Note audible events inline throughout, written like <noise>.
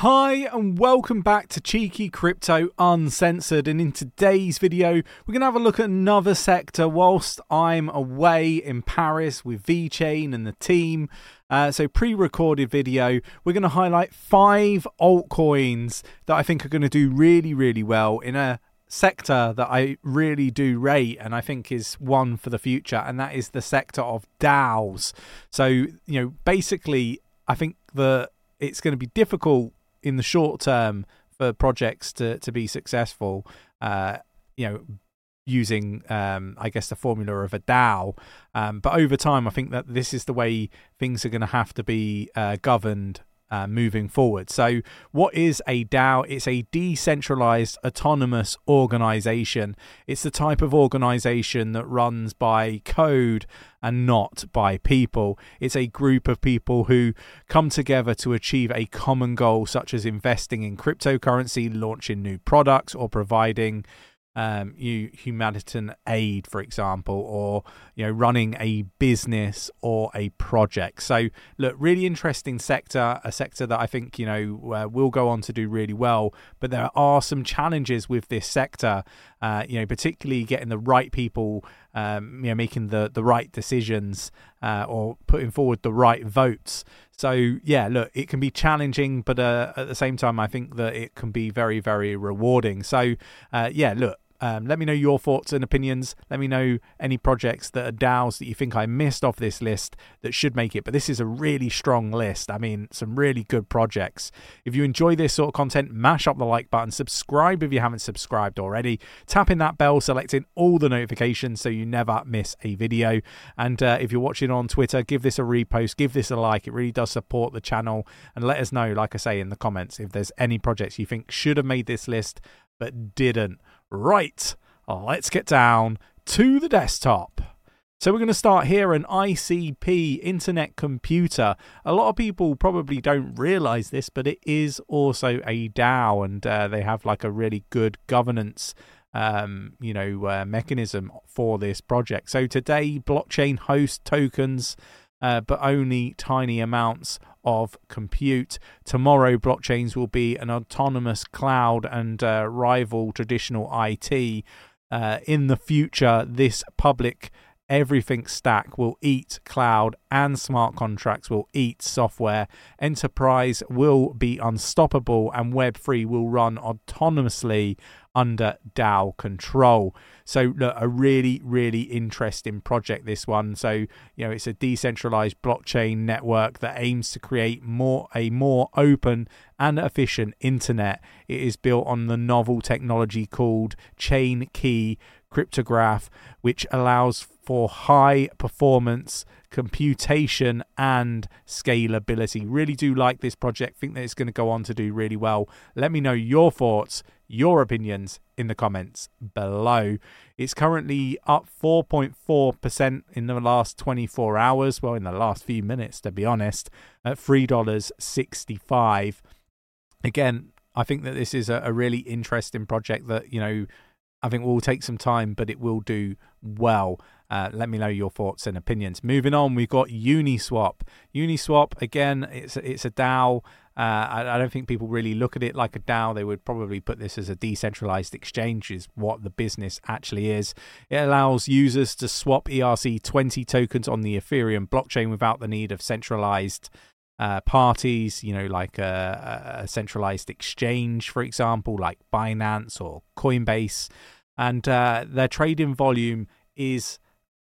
Hi, and welcome back to Cheeky Crypto Uncensored. And in today's video, we're going to have a look at another sector whilst I'm away in Paris with VeChain and the team. Uh, so, pre recorded video, we're going to highlight five altcoins that I think are going to do really, really well in a sector that I really do rate and I think is one for the future, and that is the sector of DAOs. So, you know, basically, I think that it's going to be difficult in the short term for projects to to be successful. Uh, you know, using um, I guess the formula of a DAO. Um, but over time, I think that this is the way things are going to have to be uh, governed uh, moving forward. So, what is a DAO? It's a decentralized autonomous organization. It's the type of organization that runs by code and not by people. It's a group of people who come together to achieve a common goal, such as investing in cryptocurrency, launching new products, or providing um, you humanitarian aid, for example, or you know running a business or a project. So, look, really interesting sector, a sector that I think you know uh, will go on to do really well. But there are some challenges with this sector, uh, you know, particularly getting the right people, um, you know, making the the right decisions uh, or putting forward the right votes. So yeah, look, it can be challenging, but uh, at the same time, I think that it can be very, very rewarding. So uh, yeah, look, um, let me know your thoughts and opinions. Let me know any projects that are DAOs that you think I missed off this list that should make it. But this is a really strong list. I mean, some really good projects. If you enjoy this sort of content, mash up the like button, subscribe if you haven't subscribed already, tap in that bell, selecting all the notifications so you never miss a video. And uh, if you're watching on Twitter, give this a repost, give this a like. It really does support the channel. And let us know, like I say in the comments, if there's any projects you think should have made this list but didn't. Right, let's get down to the desktop. So we're going to start here an ICP internet computer. A lot of people probably don't realize this, but it is also a DAO, and uh, they have like a really good governance, um, you know, uh, mechanism for this project. So today, blockchain host tokens, uh, but only tiny amounts of compute. Tomorrow, blockchains will be an autonomous cloud and uh, rival traditional IT. Uh, in the future, this public everything stack will eat cloud and smart contracts will eat software. Enterprise will be unstoppable and Web3 will run autonomously under DAO control. So, look, a really, really interesting project, this one. So, you know, it's a decentralized blockchain network that aims to create more a more open and efficient internet. It is built on the novel technology called chain key cryptograph, which allows for high performance computation and scalability. Really do like this project. Think that it's going to go on to do really well. Let me know your thoughts, your opinions in the comments below. It's currently up 4.4% in the last 24 hours. Well, in the last few minutes, to be honest, at $3.65. Again, I think that this is a, really interesting project that, you know, I think it will take some time, but it will do well. Uh, let me know your thoughts and opinions. Moving on, we've got Uniswap. Uniswap again, it's it's a DAO. Uh, I, I, don't think people really look at it like a DAO. They would probably put this as a decentralized exchange, is what the business actually is. It allows users to swap ERC20 tokens on the Ethereum blockchain without the need of centralized uh, parties, you know, like a, a, centralized exchange, for example, like Binance or Coinbase. And uh, their trading volume is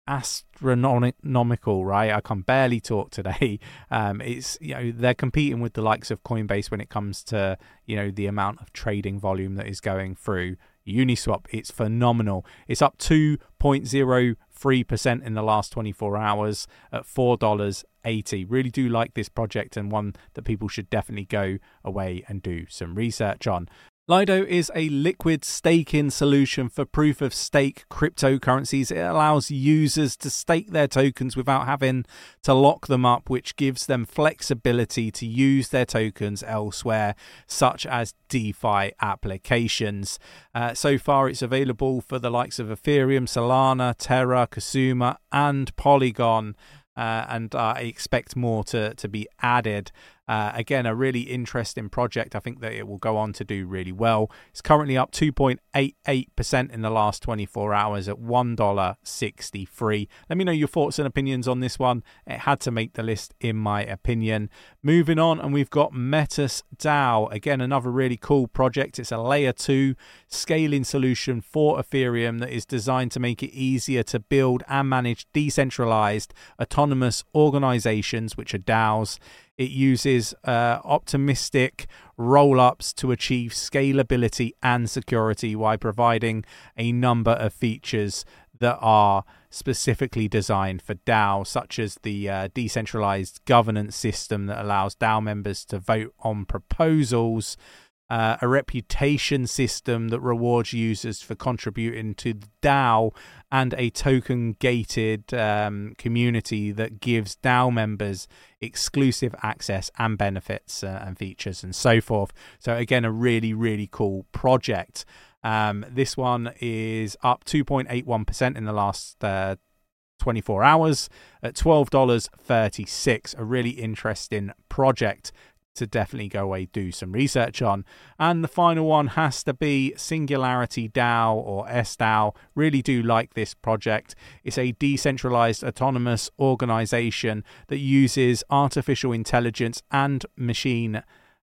astronomical, right? I can barely talk today. <laughs> Um, it's you know they're competing with the likes of Coinbase when it comes to you know the amount of trading volume that is going through Uniswap. It's phenomenal. It's up 2.03% in the last 24 hours at $4.80. Really do like this project and one that people should definitely go away and do some research on. Lido is a liquid staking solution for proof of stake cryptocurrencies. It allows users to stake their tokens without having to lock them up, which gives them flexibility to use their tokens elsewhere, such as DeFi applications. Uh, so far, it's available for the likes of Ethereum, Solana, Terra, Kusama, and Polygon. Uh, and uh, I expect more to, to be added. Uh, again, a really interesting project. I think that it will go on to do really well. It's currently up 2.88% in the last 24 hours at $1.63. Let me know your thoughts and opinions on this one. It had to make the list, in my opinion. Moving on, and we've got Metis DAO. Again, another really cool project. It's a layer 2 scaling solution for Ethereum that is designed to make it easier to build and manage decentralized autonomous organizations, which are DAOs. It uses uh, optimistic roll ups to achieve scalability and security while providing a number of features that are specifically designed for DAO, such as the uh, decentralized governance system that allows DAO members to vote on proposals uh, a reputation system that rewards users for contributing to the DAO, and a token gated um, community that gives DAO members exclusive access and benefits uh, and features and so forth. So, again, a really, really cool project. Um, this one is up 2.81% in the last uh, 24 hours at $12.36. A really interesting project to definitely go away do some research on. And the final one has to be Singularity DAO or SDAO. Really do like this project. It's a decentralized autonomous organization that uses artificial intelligence and machine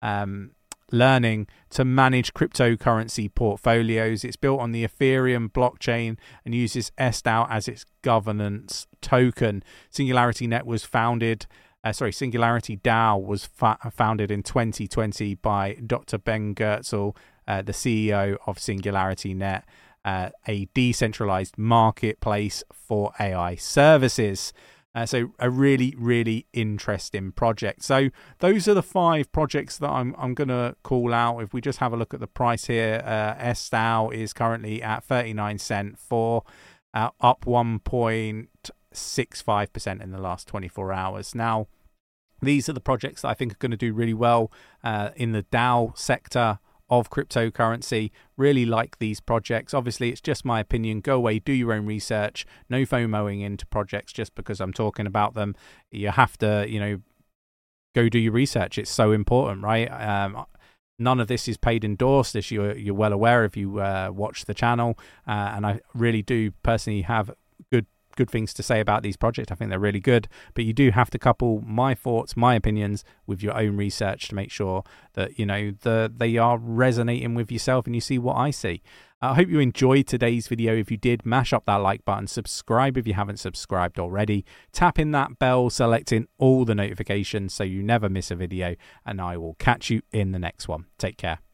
um, learning to manage cryptocurrency portfolios. It's built on the Ethereum blockchain and uses SDAO as its governance token. Singularity Net was founded uh, sorry, Singularity DAO was fa- founded in 2020 by Dr. Ben Goertzel, uh, the CEO of Singularity Net, uh, a decentralized marketplace for AI services. Uh, so a really, really interesting project. So those are the five projects that I'm I'm going to call out. If we just have a look at the price here, uh, SDAO is currently at 39 cent for uh, up 1.65% in the last 24 hours. Now, these are the projects that I think are going to do really well uh, in the DAO sector of cryptocurrency. Really like these projects. Obviously, it's just my opinion. Go away, do your own research. No FOMOing into projects just because I'm talking about them. You have to, you know, go do your research. It's so important, right? Um, none of this is paid endorsed, as you're, you're well aware if you uh, watch the channel. Uh, and I really do personally have good things to say about these projects. I think they're really good, but you do have to couple my thoughts, my opinions with your own research to make sure that you know the they are resonating with yourself and you see what I see. I hope you enjoyed today's video. If you did, mash up that like button, subscribe if you haven't subscribed already, tap in that bell, selecting all the notifications so you never miss a video, and I will catch you in the next one. Take care.